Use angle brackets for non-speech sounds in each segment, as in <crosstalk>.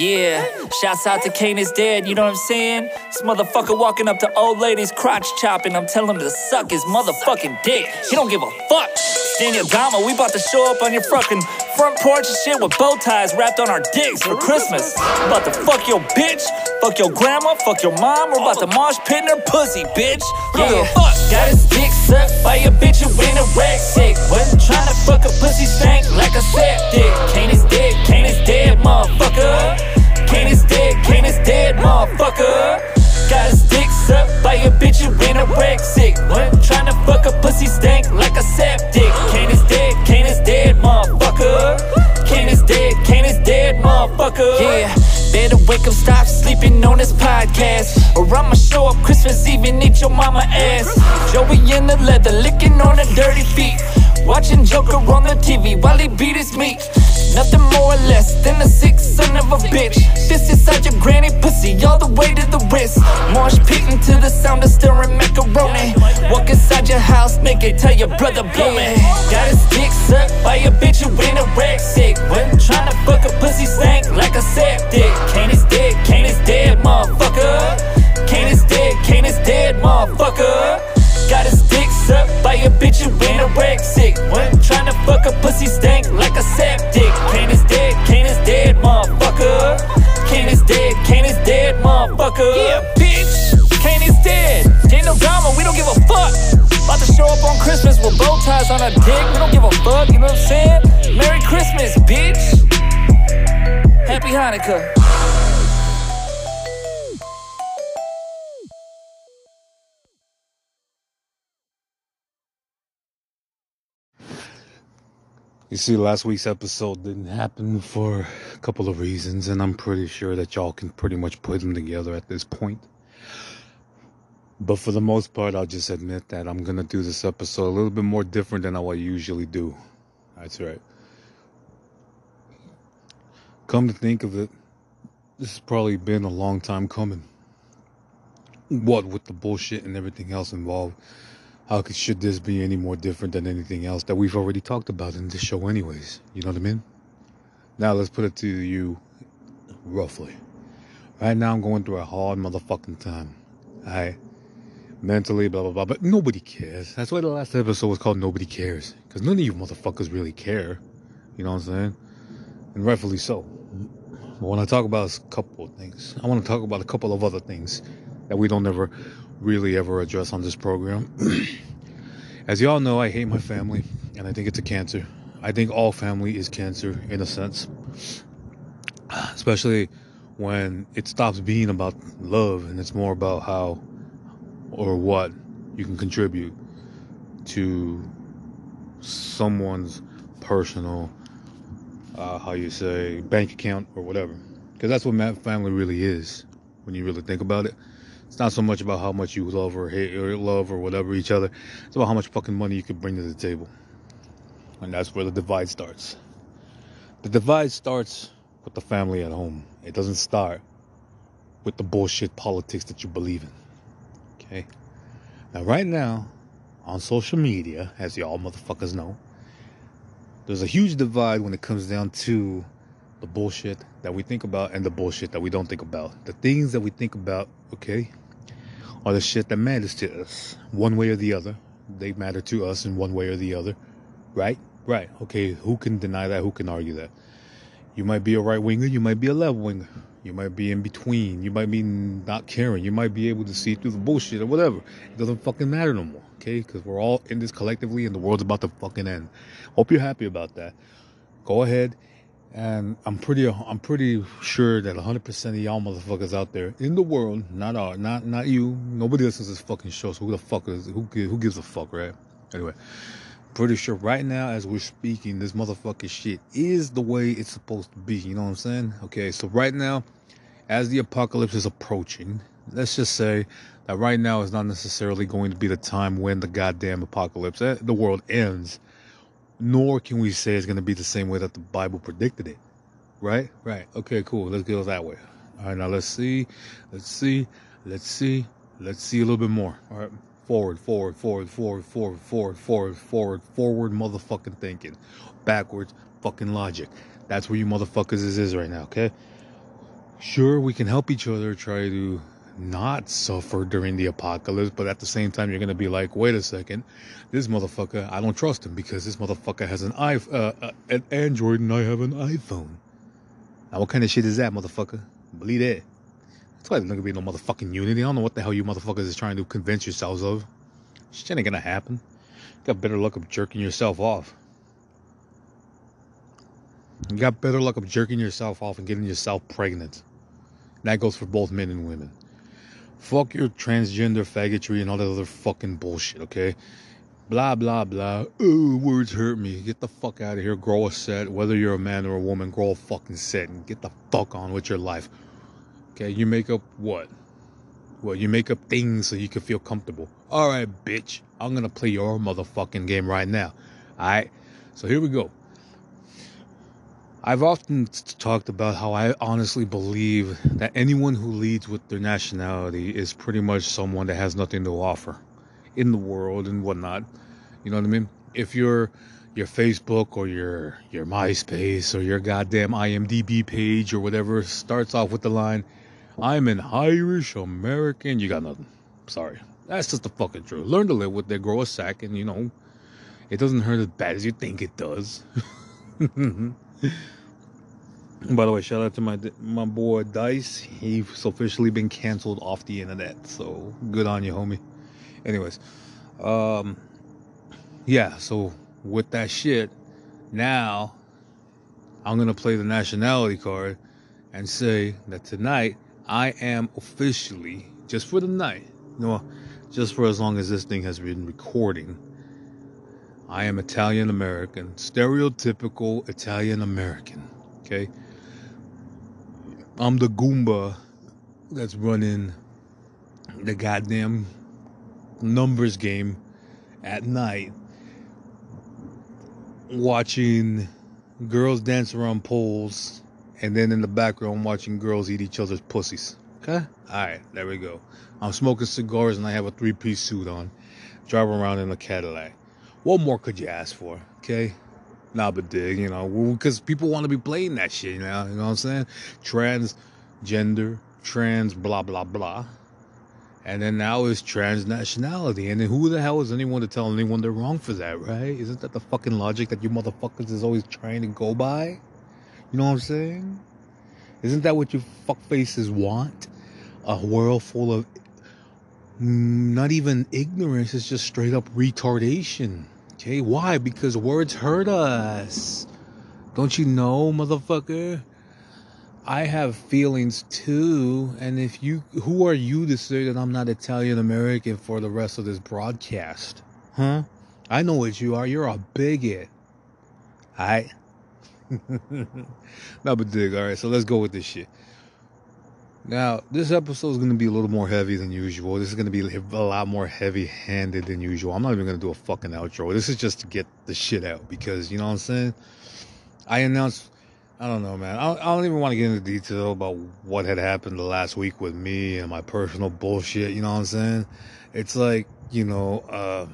Yeah, shouts out to Kane is dead, you know what I'm saying? This motherfucker walking up to old ladies crotch chopping, I'm telling him to suck his motherfucking dick. He don't give a fuck. Daniel Dama, we about to show up on your fucking front porch and shit with bow ties wrapped on our dicks for Christmas. About to fuck your bitch, fuck your grandma, fuck your mom. We're about to mosh pit in her pussy, bitch. Yeah, fuck. Got his dick sucked by a bitch who in a rag sick. Wasn't trying to fuck a pussy stank like a septic. Kane is dead, Kane is dead, motherfucker. Kane is dead, Kane is dead, motherfucker. Got his dick sucked by a bitch who in a rag sick. Wasn't trying to fuck a pussy stank like a septic. Kane is dead, Kane is dead, motherfucker. Kane is dead, Kane is dead, motherfucker. Yeah, better wake up, stop sleeping on this podcast. Or I'ma show up Christmas Eve and eat your mama ass. Joey in the leather, licking on her dirty feet. Watching Joker on the TV while he beat his meat. Nothing more or less than a sick son of a bitch. This inside your granny pussy, all the way to the wrist. Marsh pitting to the sound of stirring macaroni. Walk inside your house naked, tell your brother blow me. Got his dick sucked by a bitch who in a rag sick. Wasn't trying to fuck a pussy stank like a septic. Kane is dead, Kane is dead, motherfucker. Kane is dead, Kane is dead, motherfucker. Got his dick sucked by a bitch who in a rag sick. Trying to fuck a pussy stank like a septic. Kane is dead, Kane is dead, motherfucker. Kane is dead, Kane is dead, motherfucker. Yeah, bitch, Kane is dead. Ain't no drama, we don't give a fuck. About to show up on Christmas with bow ties on our dick. We don't give a fuck, you know what I'm saying? Merry Christmas, bitch. Happy Hanukkah. You see, last week's episode didn't happen for a couple of reasons, and I'm pretty sure that y'all can pretty much put them together at this point. But for the most part, I'll just admit that I'm gonna do this episode a little bit more different than I usually do. That's right. Come to think of it, this has probably been a long time coming. What with the bullshit and everything else involved. How could, should this be any more different than anything else that we've already talked about in this show, anyways? You know what I mean? Now, let's put it to you roughly. Right now, I'm going through a hard motherfucking time. I mentally, blah, blah, blah, but nobody cares. That's why the last episode was called Nobody Cares. Because none of you motherfuckers really care. You know what I'm saying? And rightfully so. But when I talk about a couple of things, I want to talk about a couple of other things that we don't ever really ever address on this program. <clears throat> As y'all know, I hate my family, and I think it's a cancer. I think all family is cancer in a sense, especially when it stops being about love and it's more about how or what you can contribute to someone's personal, uh, how you say, bank account or whatever. Because that's what family really is when you really think about it. It's not so much about how much you love or hate or love or whatever each other. It's about how much fucking money you can bring to the table. And that's where the divide starts. The divide starts with the family at home. It doesn't start with the bullshit politics that you believe in. Okay? Now, right now, on social media, as y'all motherfuckers know, there's a huge divide when it comes down to the bullshit that we think about and the bullshit that we don't think about. The things that we think about, okay, are the shit that matters to us, one way or the other. They matter to us in one way or the other, right? Right. Okay, who can deny that? Who can argue that? You might be a right winger, you might be a left winger, you might be in between, you might be not caring, you might be able to see through the bullshit or whatever. It doesn't fucking matter no more, okay? Because we're all in this collectively and the world's about to fucking end. Hope you're happy about that. Go ahead and I'm pretty, I'm pretty sure that 100% of y'all motherfuckers out there in the world, not our, not, not you, nobody listens to this fucking show. So who the fuck is, who, who gives a fuck, right? Anyway, pretty sure right now as we're speaking, this motherfucking shit is the way it's supposed to be. You know what I'm saying? Okay, so right now, as the apocalypse is approaching, let's just say that right now is not necessarily going to be the time when the goddamn apocalypse, eh, the world ends nor can we say it's going to be the same way that the Bible predicted it. Right? Right. Okay, cool. Let's go that way. All right, now let's see. Let's see. Let's see. Let's see a little bit more. All right. Forward, forward, forward, forward, forward, forward, forward, forward, forward, motherfucking thinking. Backwards, fucking logic. That's where you motherfuckers is, is right now, okay? sure, we can help each other try to not suffer during the apocalypse, but at the same time, you're gonna be like, wait a second, this motherfucker, I don't trust him because this motherfucker has an i uh, uh, an Android and I have an iPhone. Now, what kind of shit is that, motherfucker? Believe that. That's why there's not gonna be no motherfucking unity. I don't know what the hell you motherfuckers is trying to convince yourselves of. Shit ain't gonna happen. You got better luck of jerking yourself off. You got better luck of jerking yourself off and getting yourself pregnant. That goes for both men and women. Fuck your transgender faggotry and all that other fucking bullshit, okay? Blah, blah, blah. Oh, words hurt me. Get the fuck out of here. Grow a set. Whether you're a man or a woman, grow a fucking set and get the fuck on with your life. Okay, you make up what? Well, you make up things so you can feel comfortable. Alright, bitch. I'm gonna play your motherfucking game right now. Alright? So here we go. I've often talked about how I honestly believe that anyone who leads with their nationality is pretty much someone that has nothing to offer in the world and whatnot. You know what I mean? If your your Facebook or your your MySpace or your goddamn IMDb page or whatever starts off with the line, "I'm an Irish American," you got nothing. Sorry, that's just the fucking truth. Learn to live with it, grow a sack, and you know, it doesn't hurt as bad as you think it does. <laughs> <laughs> By the way, shout out to my my boy Dice. He's officially been canceled off the internet. So good on you, homie. Anyways, um, yeah. So with that shit, now I'm gonna play the nationality card and say that tonight I am officially just for the night. You know, just for as long as this thing has been recording. I am Italian American, stereotypical Italian American. Okay I'm the Goomba that's running the goddamn numbers game at night, watching girls dance around poles, and then in the background watching girls eat each other's pussies. Okay? Alright, there we go. I'm smoking cigars and I have a three piece suit on, driving around in a Cadillac. What more could you ask for? Okay? Nah, but dig, you know, because people want to be playing that shit, you know, you know what I'm saying? Transgender, trans, blah, blah, blah. And then now it's transnationality. And then who the hell is anyone to tell anyone they're wrong for that, right? Isn't that the fucking logic that you motherfuckers is always trying to go by? You know what I'm saying? Isn't that what you fuckfaces want? A world full of Mm, not even ignorance, it's just straight up retardation. Okay, why? Because words hurt us. Don't you know, motherfucker? I have feelings too, and if you, who are you to say that I'm not Italian American for the rest of this broadcast? Huh? I know what you are. You're a bigot. Alright? <laughs> no, but dig. Alright, so let's go with this shit. Now, this episode is going to be a little more heavy than usual. This is going to be a lot more heavy handed than usual. I'm not even going to do a fucking outro. This is just to get the shit out because, you know what I'm saying? I announced, I don't know, man. I don't, even want to get into detail about what had happened the last week with me and my personal bullshit. You know what I'm saying? It's like, you know, uh,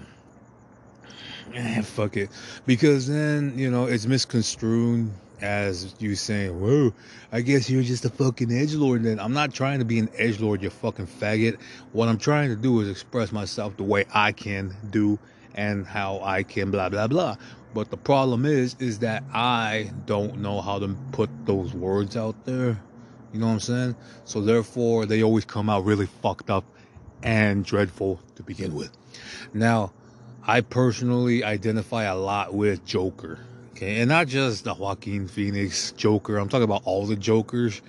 <sighs> eh, fuck it. Because then, you know, it's misconstrued as you saying, "Whoa, I guess you're just a fucking edge lord." Then I'm not trying to be an edge lord, you fucking faggot. What I'm trying to do is express myself the way I can do and how I can blah blah blah. But the problem is, is that I don't know how to put those words out there. You know what I'm saying? So therefore, they always come out really fucked up and dreadful to begin with. Now, I personally identify a lot with Joker. Okay, and not just the Joaquin Phoenix Joker. I'm talking about all the Jokers,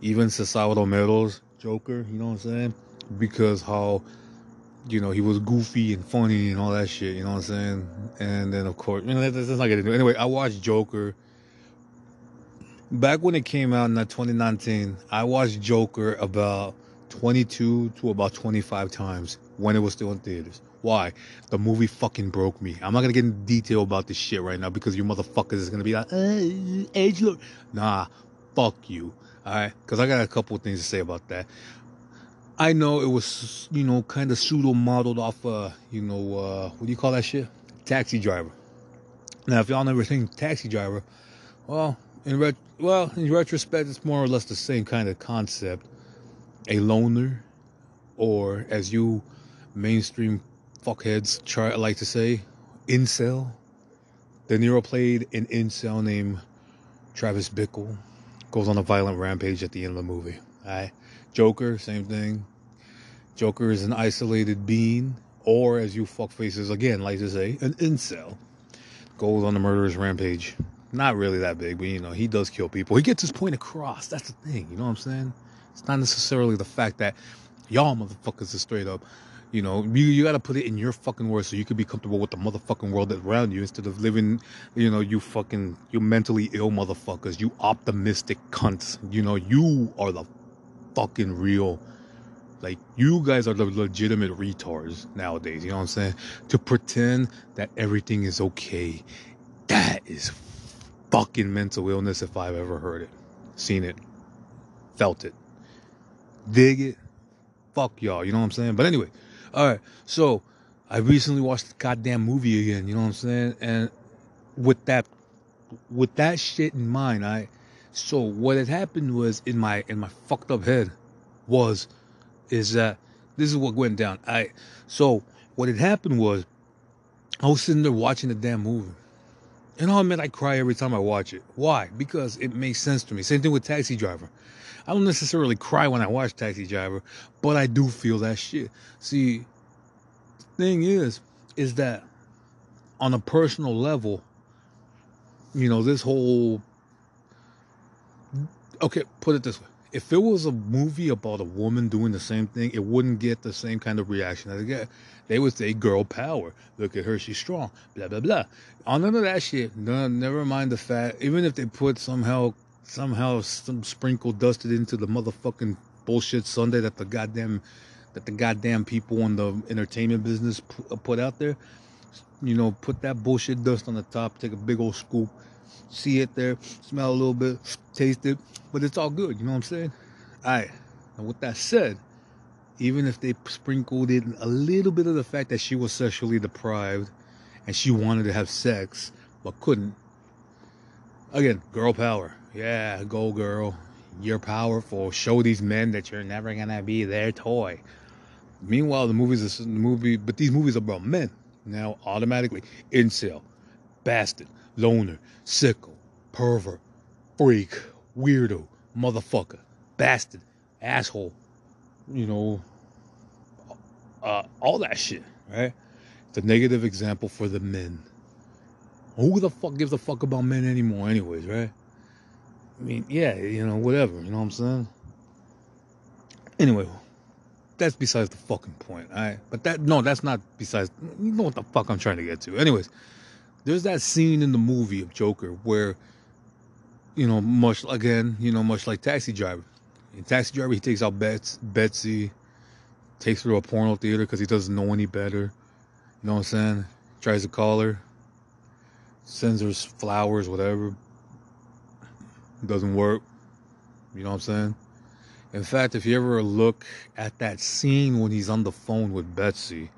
even Cesar Romero's Joker. You know what I'm saying? Because how, you know, he was goofy and funny and all that shit. You know what I'm saying? And then of course, you know, that's not getting into. Anyway, I watched Joker. Back when it came out in 2019, I watched Joker about 22 to about 25 times when it was still in theaters. Why? The movie fucking broke me. I'm not gonna get into detail about this shit right now because you motherfuckers is gonna be like, uh, edge lord. Nah, fuck you. Alright? Because I got a couple things to say about that. I know it was, you know, kind of pseudo modeled off, uh, you know, uh, what do you call that shit? Taxi driver. Now, if y'all never seen Taxi Driver, well, in ret- well, in retrospect, it's more or less the same kind of concept. A loner, or as you mainstream fuckheads try I like to say, incel. De Niro played an incel named Travis Bickle. Goes on a violent rampage at the end of the movie. Alright. Joker, same thing. Joker is an isolated being, or as you fuckfaces again like to say, an incel. Goes on a murderous rampage. Not really that big, but you know, he does kill people. He gets his point across. That's the thing, you know what I'm saying? It's not necessarily the fact that y'all motherfuckers are straight up you know, you, you got to put it in your fucking words so you can be comfortable with the motherfucking world that's around you instead of living, you know, you fucking, you mentally ill motherfuckers, you optimistic cunts. You know, you are the fucking real. Like, you guys are the legitimate retards nowadays. You know what I'm saying? To pretend that everything is okay. That is fucking mental illness if I've ever heard it, seen it, felt it. Dig it? Fuck y'all. You know what I'm saying? But anyway. All right. So I recently watched the goddamn movie again. You know what I'm saying? And with that, with that shit in mind, I. So what had happened was in my in my fucked up head was is that this is what went down. I so what had happened was I was sitting there watching the damn movie. And I'll admit I cry every time I watch it. Why? Because it makes sense to me. Same thing with Taxi Driver. I don't necessarily cry when I watch Taxi Driver, but I do feel that shit. See, thing is, is that on a personal level, you know, this whole. Okay, put it this way. If it was a movie about a woman doing the same thing, it wouldn't get the same kind of reaction as it get. They would say girl power. Look at her, she's strong. Blah blah blah. On none of that shit. No, never mind the fact. Even if they put somehow somehow some sprinkle dusted into the motherfucking bullshit sundae that the goddamn that the goddamn people in the entertainment business uh, put out there. You know, put that bullshit dust on the top, take a big old scoop, see it there, smell a little bit, taste it, but it's all good. You know what I'm saying? All right. Now, with that said, even if they sprinkled in a little bit of the fact that she was sexually deprived and she wanted to have sex but couldn't, again, girl power. Yeah, go girl. You're powerful. Show these men that you're never gonna be their toy. Meanwhile, the movies the movie, but these movies are about men. Now, automatically, incel, bastard, loner, sickle, pervert, freak, weirdo, motherfucker, bastard, asshole. You know, uh, all that shit, right? It's a negative example for the men. Who the fuck gives a fuck about men anymore, anyways, right? I mean, yeah, you know, whatever, you know what I'm saying? Anyway, that's besides the fucking point, alright? But that, no, that's not besides, you know what the fuck I'm trying to get to. Anyways, there's that scene in the movie of Joker where, you know, much, again, you know, much like Taxi Driver. In Taxi Driver, he takes out Bets, Betsy, takes her to a porno theater because he doesn't know any better. You know what I'm saying? Tries to call her, sends her flowers, whatever doesn't work. You know what I'm saying? In fact, if you ever look at that scene when he's on the phone with Betsy,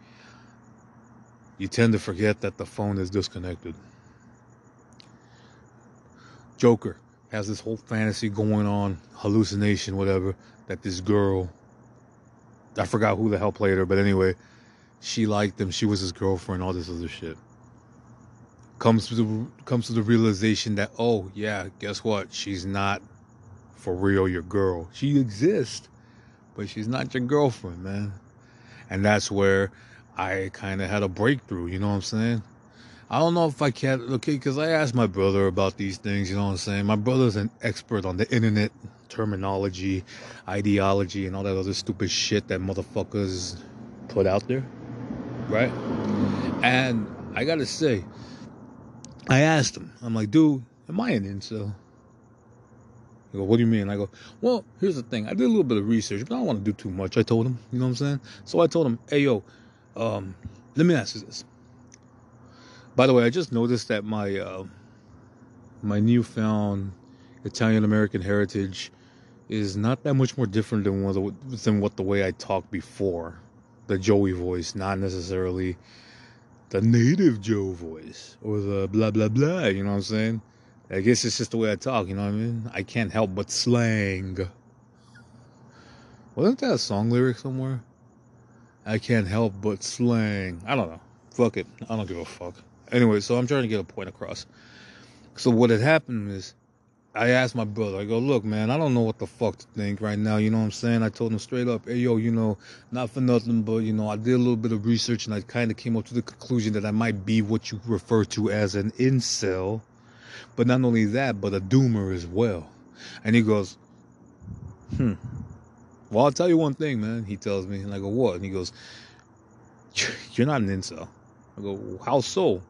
you tend to forget that the phone is disconnected. Joker has this whole fantasy going on, hallucination, whatever, that this girl, I forgot who the hell played her, but anyway, she liked him, she was his girlfriend, all this other shit comes to the comes to the realization that oh yeah, guess what? She's not for real your girl. She exists, but she's not your girlfriend, man. And that's where I kind of had a breakthrough. You know what I'm saying? I don't know if I can okay because I asked my brother about these things. You know what I'm saying? My brother's an expert on the internet terminology, ideology, and all that other stupid shit that motherfuckers put out there, right? And I gotta say, I asked him, I'm like, dude, am I an incel? Go, what do you mean? I go, well, here's the thing. I did a little bit of research, but I don't want to do too much. I told him, you know what I'm saying? So I told him, hey, yo, um, let me ask you this. By the way, I just noticed that my uh, my newfound Italian American heritage is not that much more different than what the, than what the way I talked before. The Joey voice, not necessarily the native Joe voice or the blah blah blah, you know what I'm saying? I guess it's just the way I talk, you know what I mean? I can't help but slang. Wasn't that a song lyric somewhere? I can't help but slang. I don't know. Fuck it. I don't give a fuck. Anyway, so I'm trying to get a point across. So what had happened is I asked my brother, I go, look, man, I don't know what the fuck to think right now. You know what I'm saying? I told him straight up, hey, yo, you know, not for nothing, but, you know, I did a little bit of research and I kind of came up to the conclusion that I might be what you refer to as an incel. But not only that, but a doomer as well. And he goes, hmm. Well, I'll tell you one thing, man. He tells me, and I go, what? And he goes, you're not an incel. I go, how so?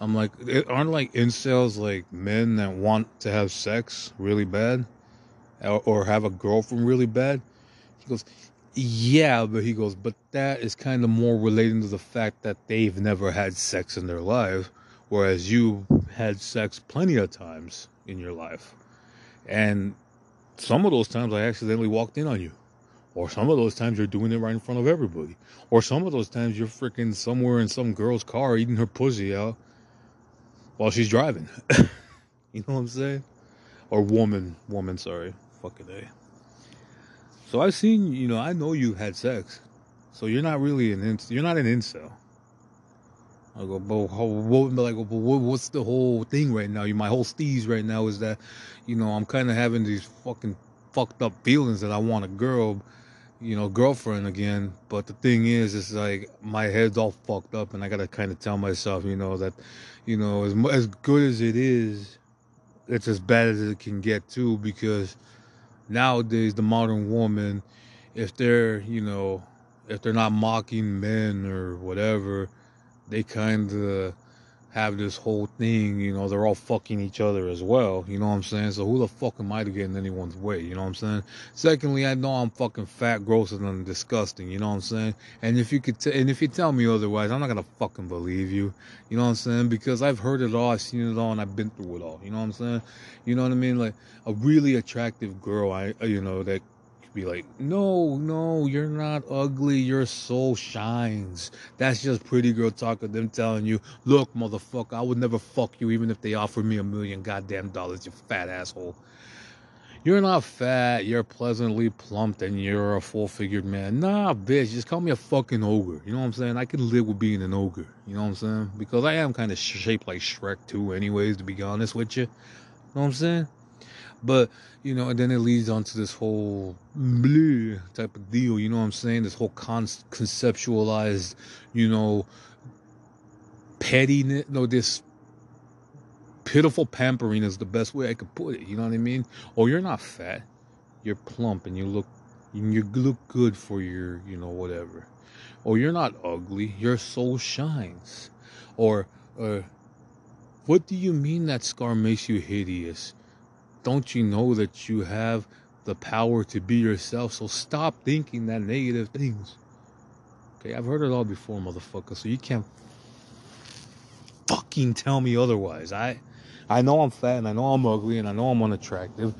I'm like, aren't like incels like men that want to have sex really bad, or, or have a girlfriend really bad? He goes, yeah, but he goes, but that is kind of more relating to the fact that they've never had sex in their life, whereas you had sex plenty of times in your life, and some of those times I accidentally walked in on you. Or some of those times you're doing it right in front of everybody. Or some of those times you're freaking somewhere in some girl's car eating her pussy out while she's driving. <laughs> you know what I'm saying? Or woman, woman, sorry. Fucking A. Eh. So I've seen, you know, I know you've had sex. So you're not really an you're not an incel. I go, but what, like, but what's the whole thing right now? You, my whole steez right now is that, you know, I'm kind of having these fucking fucked up feelings that I want a girl, you know, girlfriend again. But the thing is, it's like my head's all fucked up, and I gotta kind of tell myself, you know, that, you know, as as good as it is, it's as bad as it can get too. Because nowadays, the modern woman, if they're, you know, if they're not mocking men or whatever, they kind of have this whole thing, you know, they're all fucking each other as well, you know what I'm saying? So who the fuck am I to get in anyone's way, you know what I'm saying? Secondly, I know I'm fucking fat, gross, and disgusting, you know what I'm saying? And if you could, t- and if you tell me otherwise, I'm not gonna fucking believe you, you know what I'm saying? Because I've heard it all, I've seen it all, and I've been through it all, you know what I'm saying? You know what I mean? Like a really attractive girl, I, you know, that be like, no, no, you're not ugly. Your soul shines. That's just pretty girl talk of them telling you, look, motherfucker, I would never fuck you even if they offered me a million goddamn dollars, you fat asshole. You're not fat. You're pleasantly plumped and you're a full figured man. Nah, bitch, just call me a fucking ogre. You know what I'm saying? I can live with being an ogre. You know what I'm saying? Because I am kind of shaped like Shrek too, anyways, to be honest with you. You know what I'm saying? But, you know, and then it leads on to this whole bleh type of deal, you know what I'm saying? This whole con- conceptualized, you know, pettiness, no, this pitiful pampering is the best way I could put it, you know what I mean? Oh, you're not fat, you're plump and you look, you look good for your, you know, whatever. Or oh, you're not ugly, your soul shines. Or, uh, what do you mean that scar makes you hideous? Don't you know that you have the power to be yourself? So stop thinking that negative things. Okay, I've heard it all before, motherfucker. So you can't fucking tell me otherwise. I I know I'm fat and I know I'm ugly and I know I'm unattractive.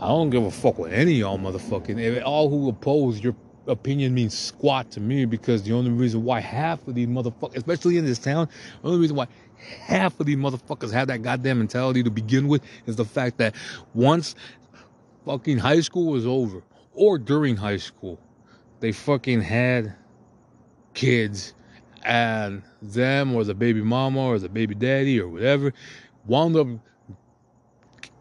I don't give a fuck what any of y'all motherfucking if all who oppose your opinion means squat to me because the only reason why half of these motherfuckers, especially in this town, the only reason why half of these motherfuckers have that goddamn mentality to begin with is the fact that once fucking high school was over or during high school, they fucking had kids and them or the baby mama or the baby daddy or whatever wound up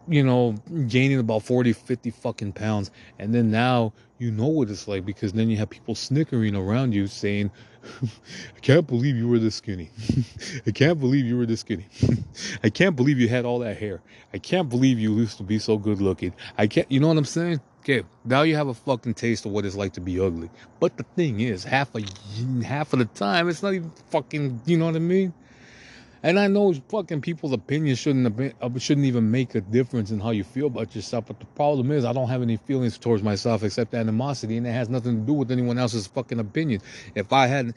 you know gaining about 40 50 fucking pounds. And then now you know what it's like because then you have people snickering around you saying <laughs> I can't believe you were this skinny. <laughs> I can't believe you were this skinny. <laughs> I can't believe you had all that hair. I can't believe you used to be so good looking. I can't, you know what I'm saying? Okay, now you have a fucking taste of what it's like to be ugly. But the thing is, half a half of the time, it's not even fucking, you know what I mean? And I know fucking people's opinions shouldn't been, uh, shouldn't even make a difference in how you feel about yourself. But the problem is, I don't have any feelings towards myself except animosity, and it has nothing to do with anyone else's fucking opinion. If I hadn't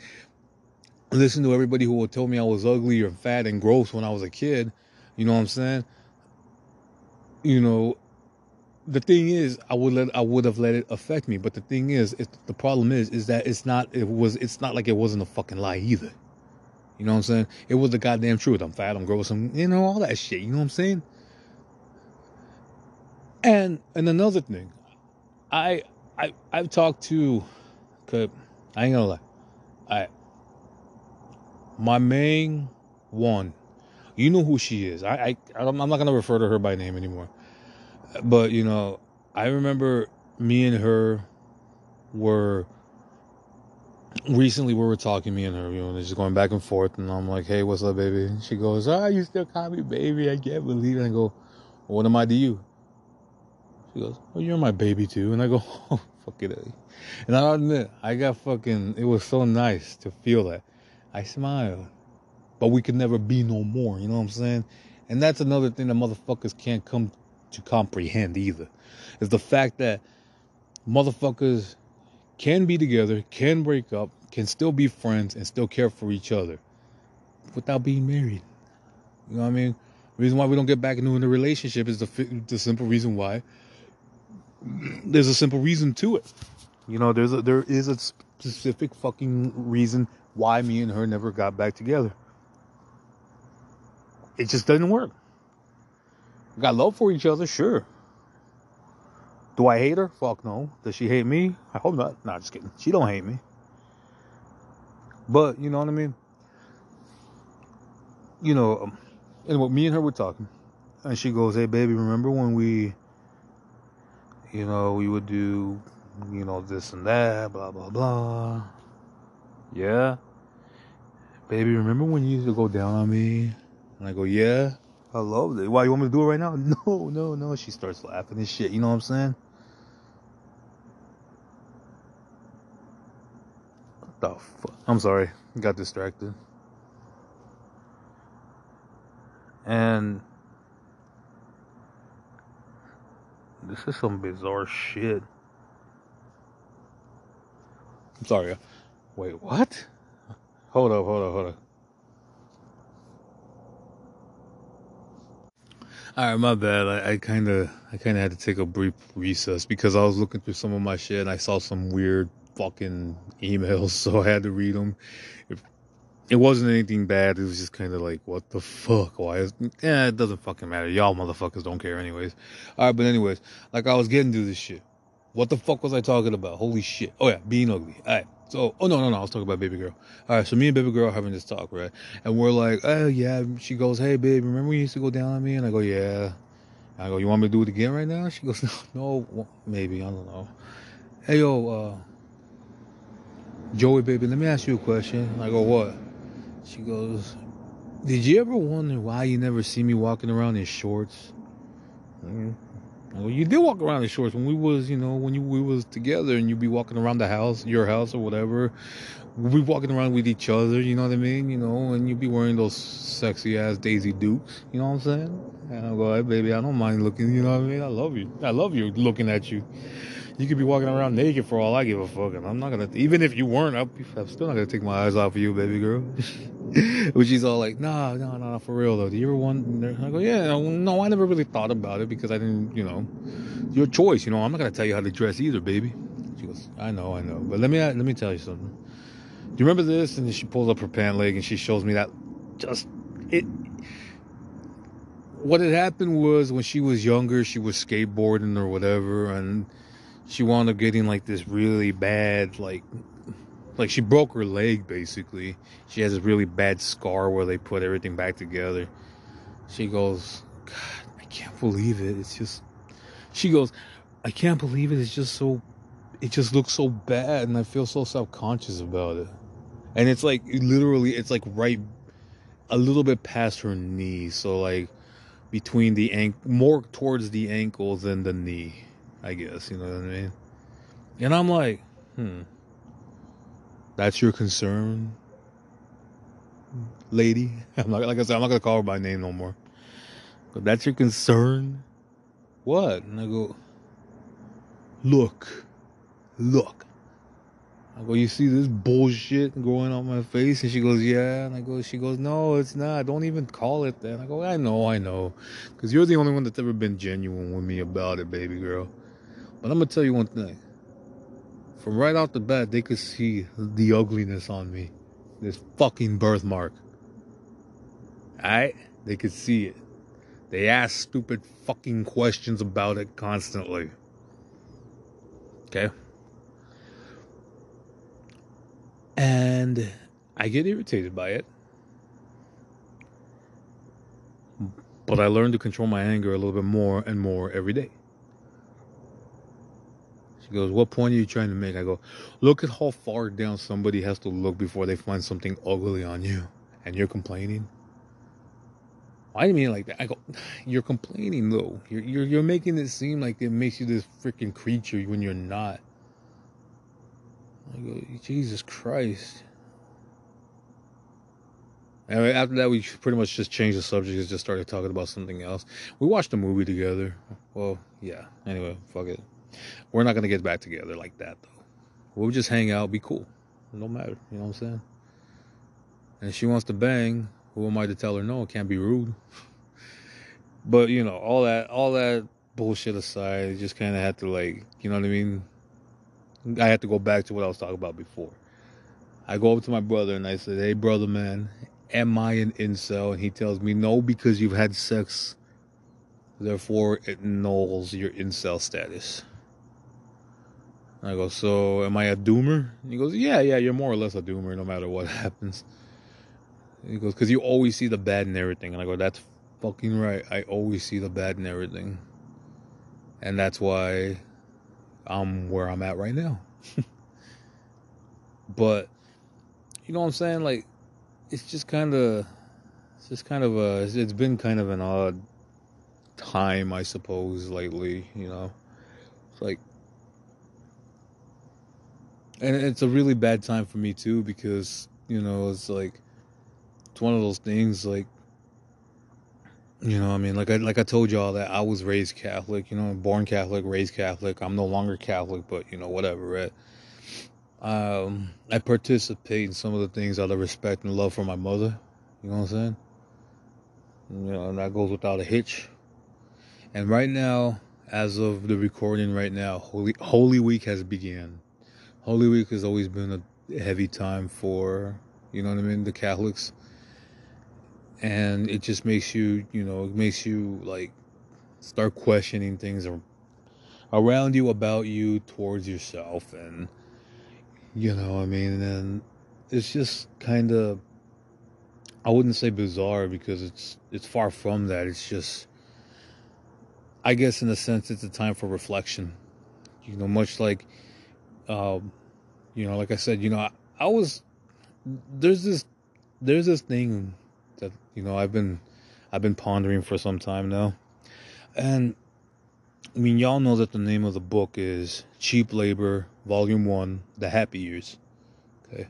listened to everybody who would tell me I was ugly or fat and gross when I was a kid, you know what I'm saying? You know, the thing is, I would let I would have let it affect me. But the thing is, it, the problem is, is that it's not. It was. It's not like it wasn't a fucking lie either. You know what I'm saying? It was the goddamn truth. I'm fat, I'm gross, I'm, you know, all that shit. You know what I'm saying? And and another thing, I I I've talked to, cause I ain't gonna lie, I my main one, you know who she is. I I I'm not gonna refer to her by name anymore, but you know I remember me and her were recently we were talking, me and her, you know, just going back and forth, and I'm like, "Hey, what's up, baby?" She goes, "Ah, you still call me baby? I can't believe it." And I go, well, "What am I to you?" She goes, "Oh, you're my baby too." And I go, <laughs> "Oh, fuck it." And I admit, I got fucking. It was so nice to feel that. I smiled, but we could never be no more. You know what I'm saying? And that's another thing that motherfuckers can't come to comprehend either, is the fact that motherfuckers can be together, can break up, can still be friends, and still care for each other without being married. You know what I mean? The reason why we don't get back into a relationship is the the simple reason why there's a simple reason to it. You know, there's a, there is a specific fucking reason why me and her never got back together. It just doesn't work. We got love for each other, sure. Do I hate her? Fuck no. Does she hate me? I hope not. Nah, just kidding. She don't hate me. But you know what I mean. You know, um, and what me and her were talking, and she goes, "Hey, baby, remember when we you know, we would do, you know, this and that, blah, blah, blah. Yeah. Baby, remember when you used to go down on me? And I go, yeah. I love it. Why, you want me to do it right now? <laughs> No, no, no. She starts laughing and shit. You know what I'm saying? The fuck? I'm sorry. Got distracted. And This is some bizarre shit. I'm sorry. Uh, wait, what? Hold up, hold up, hold up. All right, my bad. I kind of, I kind of had to take a brief recess because I was looking through some of my shit and I saw some weird fucking emails, <laughs> so I had to read them. If it wasn't anything bad. It was just kind of like, what the fuck? Why is, yeah, it doesn't fucking matter. Y'all motherfuckers don't care anyways. All right, but anyways, like I was getting to this shit. What the fuck was I talking about? Holy shit. Oh yeah, being ugly. All right. So, oh no, no, no. I was talking about baby girl. All right. So me and baby girl having this talk, right? And we're like, oh yeah. She goes, hey babe, remember you used to go down on me? And I go, yeah. I go, you want me to do it again right now? She goes, <laughs> no, no maybe. I don't know. Hey yo, uh, Joey, baby, let me ask you a question. I go, what? She goes, Did you ever wonder why you never see me walking around in shorts? Mm-hmm. Well, you did walk around in shorts when we was, you know, when you, we was together and you'd be walking around the house, your house or whatever. We'd be walking around with each other, you know what I mean? You know, and you'd be wearing those sexy ass Daisy Dukes, you know what I'm saying? And I'll go, hey, baby, I don't mind looking, you know what I mean? I love you. I love you looking at you you could be walking around naked for all I give a fuck, and I'm not gonna. Even if you weren't, I'm still not gonna take my eyes off of you, baby girl. <laughs> Which she's all like, nah, nah, nah, for real though. Do you ever want? I go, yeah, no, I never really thought about it because I didn't, you know, your choice. You know, I'm not gonna tell you how to dress either, baby. She goes, I know, I know, but let me let me tell you something. Do you remember this? And she pulls up her pant leg and she shows me that. Just it. What had happened was when she was younger, she was skateboarding or whatever, and she wound up getting like this really bad like like she broke her leg basically. She has this really bad scar where they put everything back together. She goes god i can't believe it. It's just she goes i can't believe it. It's just so it just looks so bad and i feel so self-conscious about it. And it's like literally it's like right a little bit past her knee. So like between the ankle more towards the ankle than the knee I guess, you know what I mean? And I'm like, hmm, that's your concern, lady? <laughs> I'm not, like I said, I'm not gonna call her by name no more. But that's your concern? What? And I go, look, look. I go, you see this bullshit going on my face? And she goes, yeah. And I go, she goes, no, it's not. Don't even call it that. And I go, I know, I know. Because you're the only one that's ever been genuine with me about it, baby girl. But I'm gonna tell you one thing. From right off the bat, they could see the ugliness on me. This fucking birthmark. Alright? They could see it. They ask stupid fucking questions about it constantly. Okay? And I get irritated by it. But I learn to control my anger a little bit more and more every day. She goes, What point are you trying to make? I go, Look at how far down somebody has to look before they find something ugly on you. And you're complaining. Why do you mean like that? I go, <sighs> You're complaining though. You're, you're, you're making it seem like it makes you this freaking creature when you're not. I go, Jesus Christ. And after that, we pretty much just changed the subject and just started talking about something else. We watched a movie together. Well, yeah. Anyway, fuck it. We're not gonna get back together like that though. We'll just hang out, be cool. No matter. You know what I'm saying? And if she wants to bang, who am I to tell her no? It can't be rude. <laughs> But you know, all that all that bullshit aside, just kinda had to like, you know what I mean? I had to go back to what I was talking about before. I go up to my brother and I said, Hey brother man, am I an incel? And he tells me no because you've had sex. Therefore it nulls your incel status. I go, so am I a doomer? He goes, yeah, yeah, you're more or less a doomer no matter what <laughs> happens. He goes, because you always see the bad in everything. And I go, that's fucking right. I always see the bad in everything. And that's why I'm where I'm at right now. <laughs> but, you know what I'm saying? Like, it's just kind of, it's just kind of a, it's been kind of an odd time, I suppose, lately, you know? It's like, and it's a really bad time for me too because you know it's like it's one of those things like you know i mean? Like i like i told y'all that i was raised catholic you know born catholic raised catholic. I'm no longer catholic but you know whatever right? Um i participate in some of the things out of respect and love for my mother you know what i'm saying? You know and that goes without a hitch. And right now as of the recording right now holy holy week has begun Holy Week has always been a heavy time for, you know what I mean, the Catholics. And it just makes you, you know, it makes you like start questioning things around you, about you, towards yourself. And, you know, I mean, and it's just kind of, I wouldn't say bizarre because it's, it's far from that. It's just, I guess in a sense, it's a time for reflection. You know, much like, um, you know, like I said, you know, I, I was there's this there's this thing that you know I've been I've been pondering for some time now, and I mean y'all know that the name of the book is Cheap Labor Volume One: The Happy Years. Okay,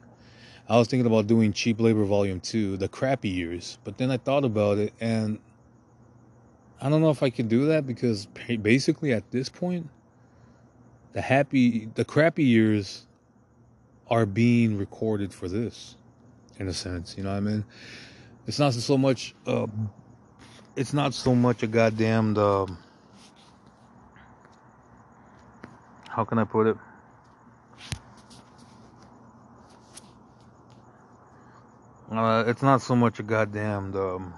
I was thinking about doing Cheap Labor Volume Two: The Crappy Years, but then I thought about it and I don't know if I could do that because basically at this point the happy the crappy years are being recorded for this in a sense you know what i mean? It's not so much uh, it's not so much a goddamn uh, how can i put it? Uh, it's not so much a goddamn um,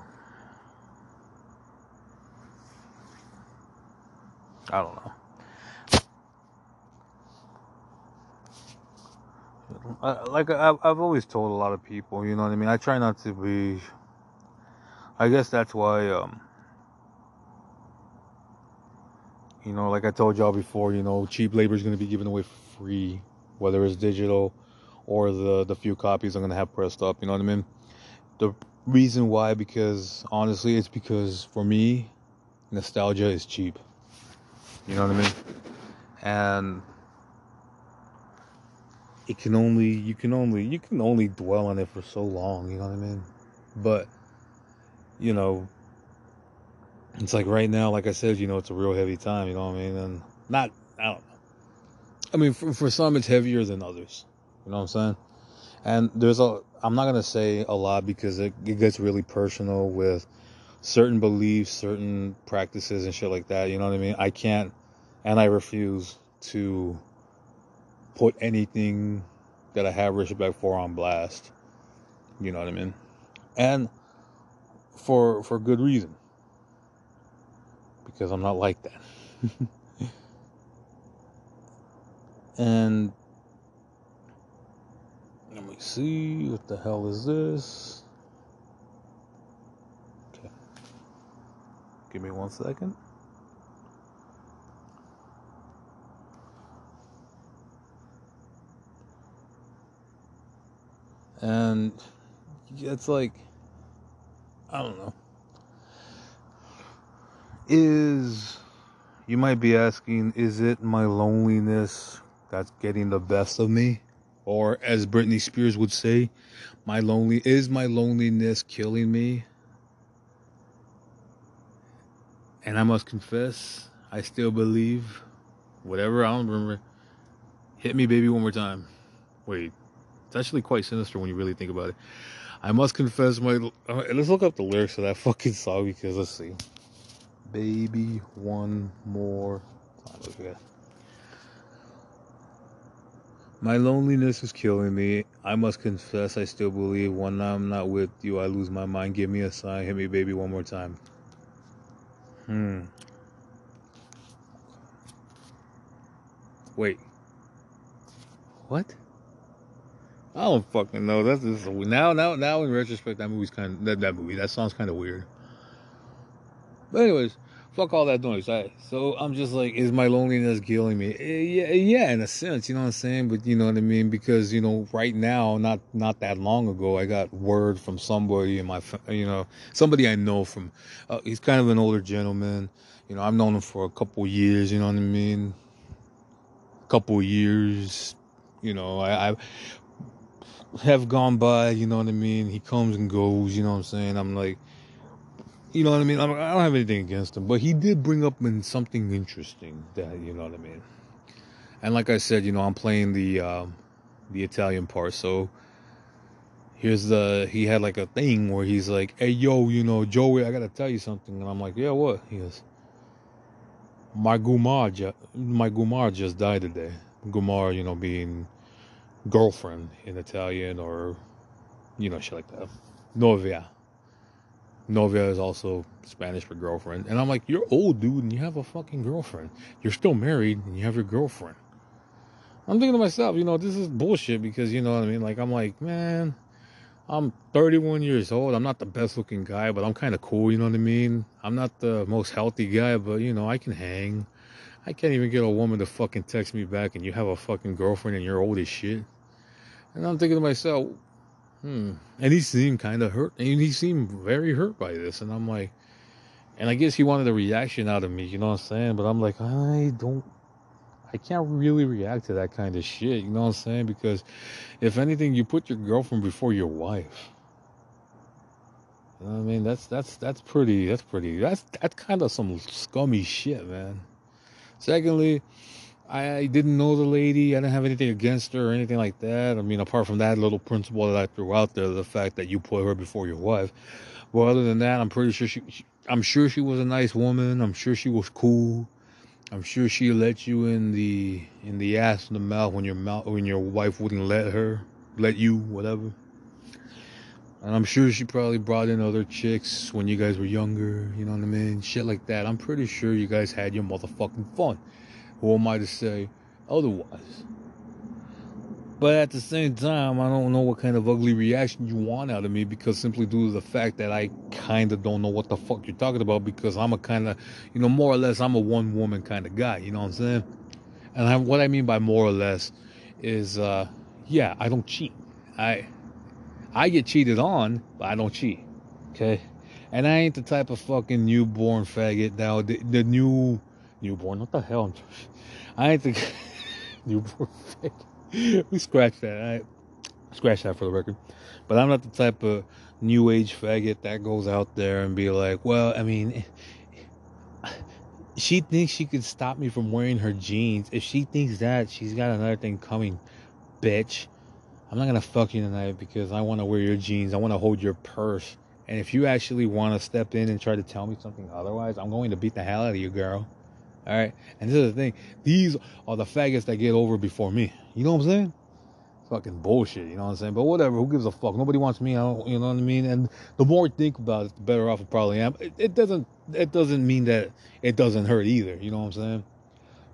i don't know I, like I, I've always told a lot of people, you know what I mean. I try not to be. I guess that's why, um, you know, like I told y'all before, you know, cheap labor is going to be given away free, whether it's digital or the the few copies I'm going to have pressed up. You know what I mean? The reason why, because honestly, it's because for me, nostalgia is cheap. You know what I mean? And it can only you can only you can only dwell on it for so long you know what i mean? But you know it's like right now like i said you know it's a real heavy time you know what i mean? And not i don't know. I mean for, for some it's heavier than others you know what i'm saying? And there's a i'm not to say a lot because it, it gets really personal with certain beliefs certain practices and shit like that you know what i mean? I can't and i refuse to put anything that I have respect for on blast. You know what I mean? And for for good reason. because I'm not like that. <laughs> and let me see what the hell is this? Okay. Give me one second. And it's like, I don't know. Is, you might be asking, is it my loneliness that's getting the best of me? Or as Britney Spears would say, my lonely is my loneliness killing me? And I must confess, I still believe whatever I don't remember. Hit me baby one more time. Wait. It's actually quite sinister when you really think about it. I must confess my. Uh, let's look up the lyrics of that <laughs> fucking song because let's see. Baby, one more time. Look at that. My loneliness is killing me. I must confess, I still believe when I'm not with you, I lose my mind. Give me a sign. Hit me, baby, one more time. Hmm. Wait. What? I don't fucking know. That's just now, now, now. In retrospect, that movie's kind of that, that movie. That song's kind of weird. But anyways, fuck all that noise. So I'm just like, is my loneliness killing me? Eh, yeah, yeah, in a sense, you know what I'm saying. But you know what I mean because you know, right now, not not that long ago, I got word from somebody in my, you know, somebody I know from. Uh, he's kind of an older gentleman. You know, I've known him for a couple years. You know what I mean? Couple years. You know, I, I have gone by, you know what I mean? He comes and goes, you know what I'm saying? I'm like, you know what I mean? I'm, I do not have anything against him, but he did bring up in something interesting that, you know what I mean? And like I said, you know, I'm playing the, um, the Italian part, so here's the, he had like a thing where he's like, hey, yo, you know, Joey, I gotta tell you something. And I'm like, yeah, what? He goes, my Gumar, my Gumar just died today. Gumar, you know, being girlfriend in Italian or, you know, shit like that. Novia. Novia is also Spanish for girlfriend. And I'm like, you're old, dude, and you have a fucking girlfriend. You're still married and you have your girlfriend. I'm thinking to myself, you know, this is bullshit because, you know what I mean? Like, I'm like, man, I'm 31 years old. I'm not the best looking guy, but I'm kind of cool, you know what I mean? I'm not the most healthy guy, but, you know, I can hang. I can't even get a woman to fucking text me back and you have a fucking girlfriend and you're old as shit. And I'm thinking to myself, hmm. And he seemed kind of hurt. And he seemed very hurt by this. And I'm like, and I guess he wanted a reaction out of me, you know what I'm saying? But I'm like, I don't, I can't really react to that kind of shit, you know what I'm saying? Because if anything, you put your girlfriend before your wife. You know what I mean? That's that's that's pretty. That's pretty. That's that's kind of some scummy shit, man. Secondly, I didn't know the lady. I didn't have anything against her or anything like that. I mean, apart from that little principle that I threw out there, the fact that you put her before your wife. Well, other than that, I'm pretty sure she, she I'm sure she was a nice woman. I'm sure she was cool. I'm sure she let you in the in the ass in the mouth when your mouth when your wife wouldn't let her, let you, whatever. And I'm sure she probably brought in other chicks when you guys were younger, you know what I mean? Shit like that. I'm pretty sure you guys had your motherfucking fun. Who am I to say otherwise? But at the same time, I don't know what kind of ugly reaction you want out of me because simply due to the fact that I kind of don't know what the fuck you're talking about because I'm a kind of, you know, more or less, I'm a one woman kind of guy, you know what I'm saying? And I, what I mean by more or less is, uh, yeah, I don't cheat. I, I get cheated on, but I don't cheat. Okay. And I ain't the type of fucking newborn faggot now. The, the new newborn. What the hell? I ain't think <laughs> newborn <laughs> We scratch that. I scratch that for the record. But I'm not the type of new age faggot that goes out there and be like, well, I mean, <sighs> she thinks she could stop me from wearing her jeans. If she thinks that, she's got another thing coming, bitch. I'm not gonna fuck you tonight because I want to wear your jeans. I want to hold your purse. And if you actually want to step in and try to tell me something otherwise, I'm going to beat the hell out of you, girl. All right. And this is the thing. These are the faggots that get over before me. You know what I'm saying? fucking bullshit. You know what I'm saying? But whatever. Who gives a fuck? Nobody wants me. I don't, you know what I mean? And the more I think about it, the better off I probably am. It, it doesn't. It doesn't mean that it doesn't hurt either. You know what I'm saying?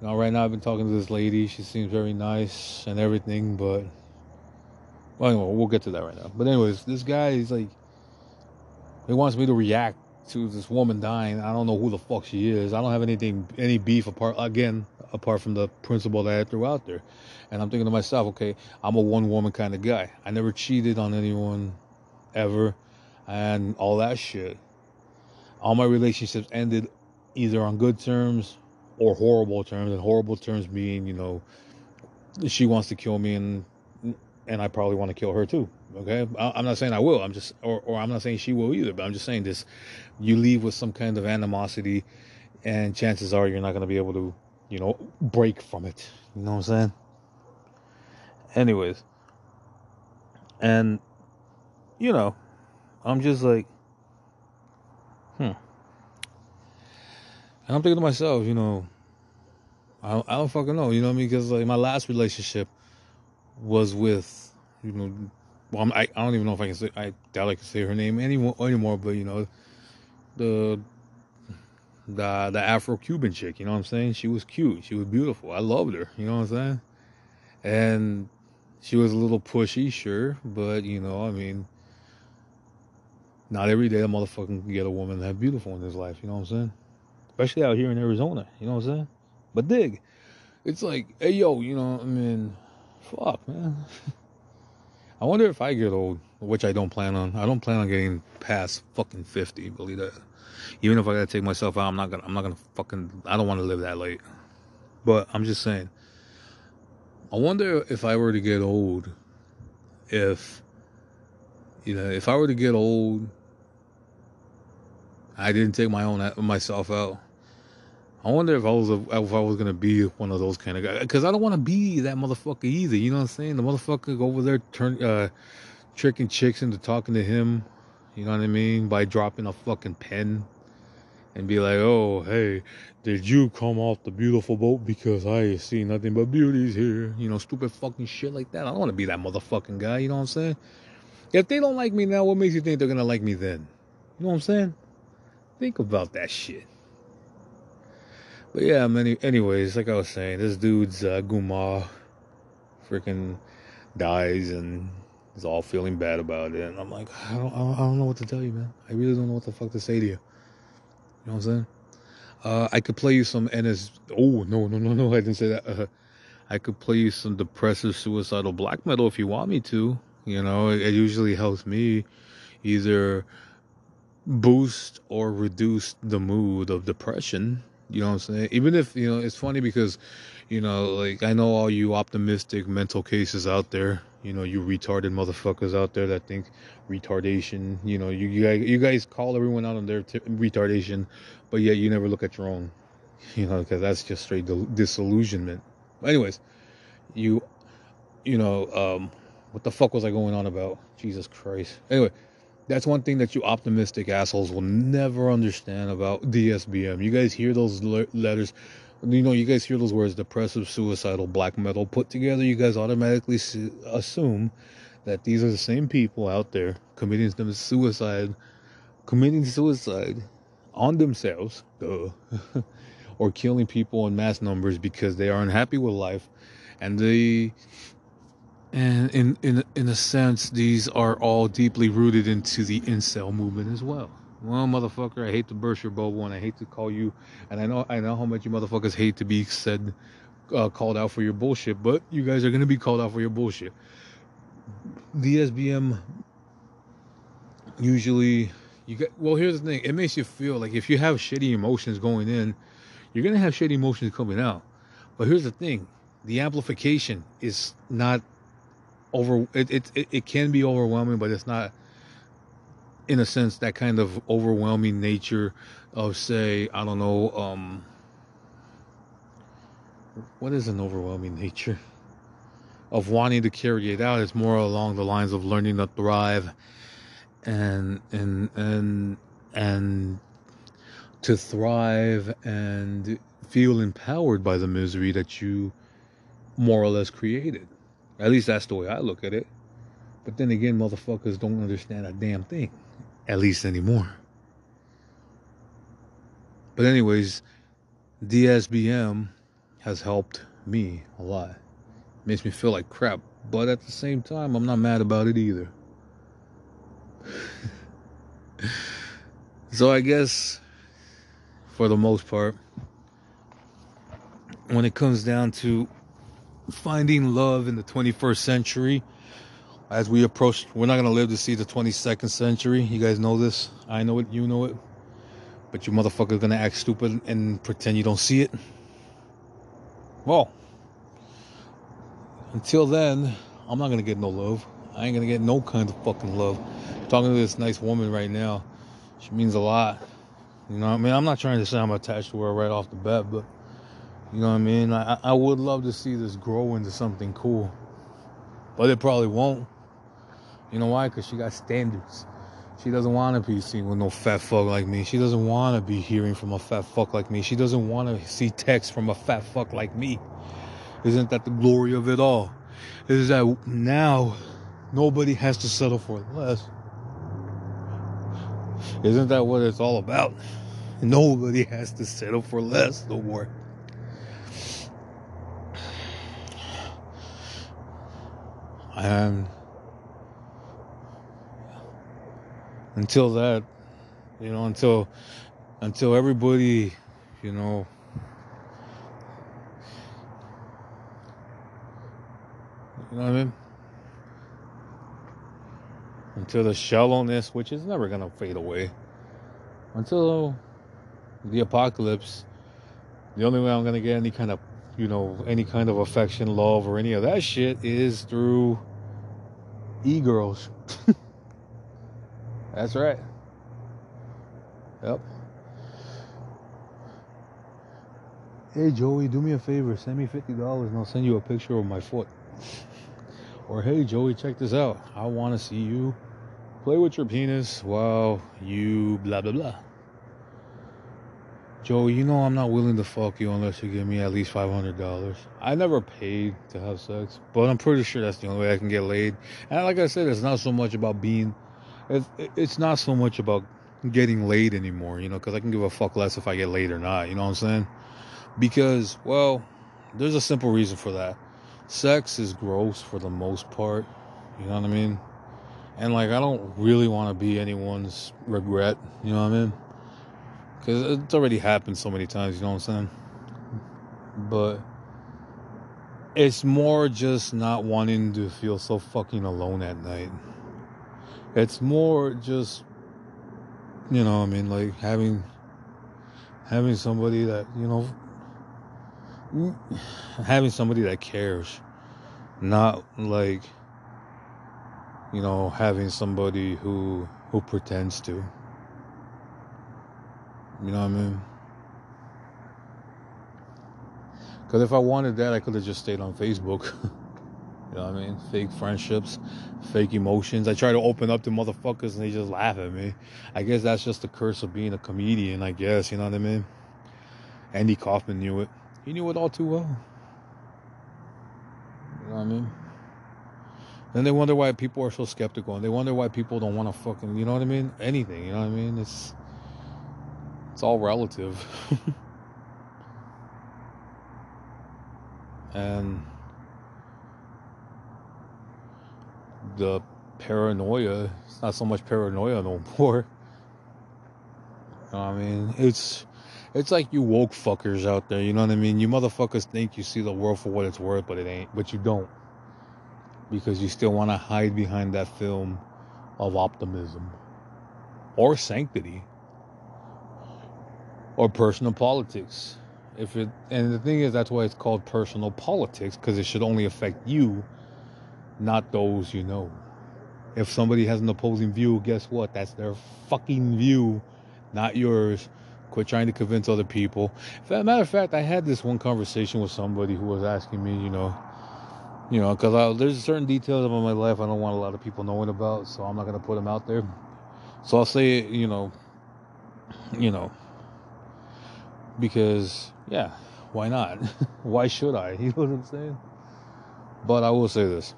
You know, right now I've been talking to this lady. She seems very nice and everything, but well, anyway, we'll get to that right now. But anyways, this guy is like, he wants me to react to this woman dying. I don't know who the fuck she is. I don't have anything, any beef apart again, apart from the principle that I threw out there. And I'm thinking to myself, okay, I'm a one woman kind of guy. I never cheated on anyone ever and all that shit. All my relationships ended either on good terms or horrible terms. And horrible terms being, you know, she wants to kill me and and I probably want to kill her too. Okay, I'm not saying I will. I'm just, or, or I'm not saying she will either. But I'm just saying this: you leave with some kind of animosity, and chances are you're not going to be able to, you know, break from it. You know what I'm saying? Anyways, and you know, I'm just like, hmm. And I'm thinking to myself, you know, I, I don't fucking know, you know what I mean? Because like my last relationship was with, you know, well, I, I don't even know if I can say, I doubt I can say her name anymore, anymore but, you know, the, the, the Afro-Cuban chick, you know what I'm saying? She was cute. She was beautiful. I loved her, you know what I'm saying? And she was a little pushy, sure, but, you know, I mean, not every day a motherfucker can get a woman that beautiful in his life, you know what I'm saying? Especially out here in Arizona, you know what I'm saying? But dig, it's like, hey yo, you know, I mean, fuck, man. <laughs> I wonder if I get old, which I don't plan on. I don't plan on getting past fucking fifty. Believe that. Even if I gotta take myself out, I'm not gonna. I'm not gonna fucking. I don't want to live that late. But I'm just saying. I wonder if I were to get old, if you know, if I were to get old, I didn't take my own myself out. I wonder if I was a, if I was gonna be one of those kind of guys because I don't want to be that motherfucker either. You know what I'm saying? The motherfucker go over there turn uh, tricking chicks into talking to him. You know what I mean? By dropping a fucking pen and be like, "Oh, hey, did you come off the beautiful boat because I see nothing but beauties here?" You know, stupid fucking shit like that. I don't want to be that motherfucking guy. You know what I'm saying? If they don't like me now, what makes you think they're gonna like me then? You know what I'm saying? Think about that shit. But yeah, many anyways, like I was saying, this dude's uh, Guma freaking dies and is all feeling bad about it. And I'm like, I don't, I don't know what to tell you, man. I really don't know what the fuck to say to you. You know what I'm saying? Uh, I could play you some NS. Oh no, no, no, no! <laughs> I didn't say that. Uh, I could play you some depressive, suicidal black metal if you want me to. You know, it, it usually helps me either boost or reduce the mood of depression you know what I'm saying? Even if, you know, it's funny because, you know, like I know all you optimistic mental cases out there, you know, you retarded motherfuckers out there that think retardation, you know, you you guys, you guys call everyone out on their t- retardation, but yet you never look at your own, <laughs> you know, because that's just straight disillusionment. Anyways, you, you know, um, what the fuck was I going on about? Jesus Christ. Anyway, that's one thing that you optimistic assholes will never understand about DSBM. You guys hear those le- letters, you know, you guys hear those words depressive, suicidal, black metal put together, you guys automatically su- assume that these are the same people out there committing them suicide, committing suicide on themselves, <laughs> or killing people in mass numbers because they are unhappy with life and they and in in in a sense, these are all deeply rooted into the incel movement as well. Well, motherfucker, I hate to burst your bubble, and I hate to call you, and I know I know how much you motherfuckers hate to be said, uh, called out for your bullshit, but you guys are gonna be called out for your bullshit. The SBM usually you get well. Here's the thing: it makes you feel like if you have shitty emotions going in, you're gonna have shitty emotions coming out. But here's the thing: the amplification is not over it, it it can be overwhelming but it's not in a sense that kind of overwhelming nature of say i don't know um what is an overwhelming nature? Of wanting to carry it out. It's more along the lines of learning to thrive and and and and to thrive and feel empowered by the misery that you more or less created At least that's the way I look at it. But then again, motherfuckers don't understand a damn thing. At least anymore. But anyways, DSBM has helped me a lot. Makes me feel like crap, but at the same time, I'm not mad about it either. <laughs> so I guess for the most part, when it comes down to finding love in the 21st century, as we approach, we're not going to live to see the 22nd century. You guys know this. I know it. You know it. But you motherfuckers going to act stupid and pretend you don't see it. Well, until then, I'm not going to get no love. I ain't going to get no kind of fucking love. I'm talking to this nice woman right now. She means a lot. You know what I mean? I'm not trying to say I'm attached to her right off the bat, but you know what I mean? I, I would love to see this grow into something cool. But it probably won't. You know why? Because she got standards. She doesn't want to be seen with no fat fuck like me. She doesn't want to be hearing from a fat fuck like me. She doesn't want to see text from a fat fuck like me. Isn't that the glory of it all? Is that now nobody has to settle for less. Isn't that what it's all about? Nobody has to settle for less no more. And until that, you know, until until everybody, you know, you know what I mean? Until the shallowness, which is never gonna fade away, until the apocalypse, the only way I'm gonna get any kind of, you know, any kind of affection, love, or any of that shit is through e-girls. <laughs> That's right. Yep. Hey Joey, do me a favor, send me fifty dollars and I'll send you a picture of my foot. <laughs> Or hey Joey, check this out. I wanna see you play with your penis while you blah blah blah. Joey, you know I'm not willing to fuck you unless you give me at least five hundred dollars. I never paid to have sex, but I'm pretty sure that's the only way I can get laid. And like I said, it's not so much about being it's, it's not so much about getting laid anymore, you know, because I can give a fuck less if I get laid or not, you know what I'm saying? Because, well, there's a simple reason for that. Sex is gross for the most part, you know what I mean? And, like, I don't really want to be anyone's regret, you know what I mean? Because it's already happened so many times, you know what I'm saying? But it's more just not wanting to feel so fucking alone at night. It's more just you know i mean like having having somebody that you know having somebody that cares. Not like you know having somebody who who pretends to you know what i mean because if i wanted that i could have just stayed on facebook <laughs> You know what I mean? Fake friendships, fake emotions. I try to open up to motherfuckers and they just laugh at me. I guess that's just the curse of being a comedian, I guess, you know what I mean? Andy Kaufman knew it. He knew it all too well. You know what I mean? Then they wonder why people are so skeptical and they wonder why people don't want to fucking, you know what I mean? Anything, you know what I mean? It's it's all relative. <laughs> and the paranoia. It's not so much paranoia no more. I mean, it's it's like you woke fuckers out there. You know what I mean? You motherfuckers think you see the world for what it's worth, but it ain't. But you don't, because you still want to hide behind that film of optimism, or sanctity, or personal politics. If it and the thing is, that's why it's called personal politics, because it should only affect you not those you know. If somebody has an opposing view, guess what? That's their fucking view, not yours. Quit trying to convince other people. matter of fact, I had this one conversation with somebody who was asking me, you know, you know, because there's certain details about my life I don't want a lot of people knowing about, so I'm not gonna put them out there. So I'll say, you know, you know, because yeah, why not? <laughs> why should I? <laughs> You know what I'm saying? But I will say this.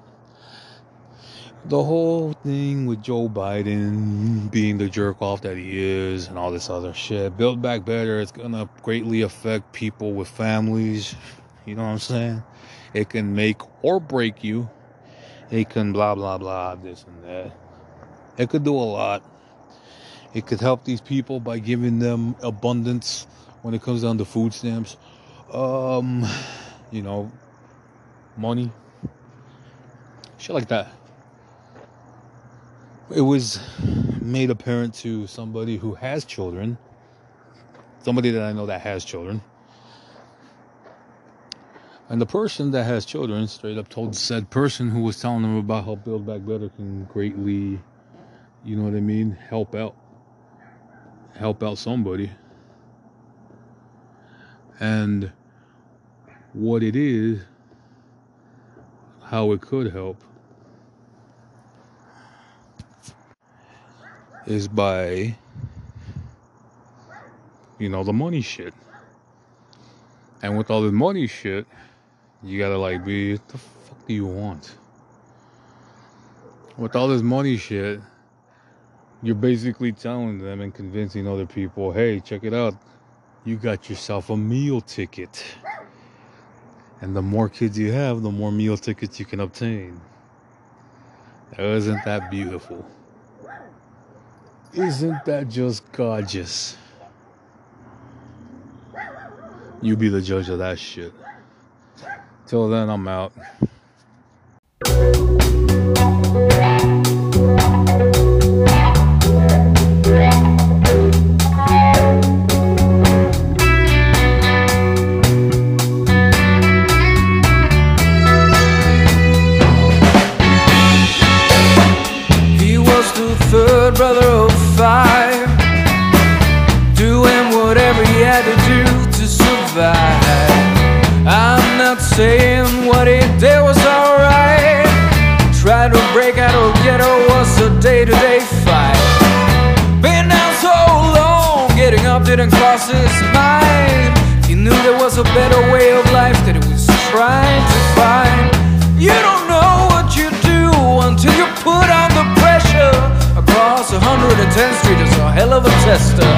The whole thing with Joe Biden being the jerk off that he is and all this other shit, Build Back Better, it's gonna greatly affect people with families. You know what I'm saying? It can make or break you. It can blah, blah, blah, this and that. It could do a lot. It could help these people by giving them abundance when it comes down to food stamps. Um, you know, money, shit like that. It was made apparent to somebody who has children, somebody that I know that has children. And the person that has children straight up told said person who was telling them about how Build Back Better can greatly, you know what I mean, help out. Help out somebody. And what it is, how it could help, is by, you know, the money shit. And with all the money shit, you gotta like be, what the fuck do you want? With all this money shit, you're basically telling them and convincing other people, hey, check it out. You got yourself a meal ticket. And the more kids you have, the more meal tickets you can obtain. Isn't that beautiful? Isn't that just gorgeous? You be the judge of that shit. Till then, I'm out. Didn't cross his mind. He knew there was a better way of life that he was trying to find. You don't know what you do until you put on the pressure. Across 110th Street is a hell of a tester.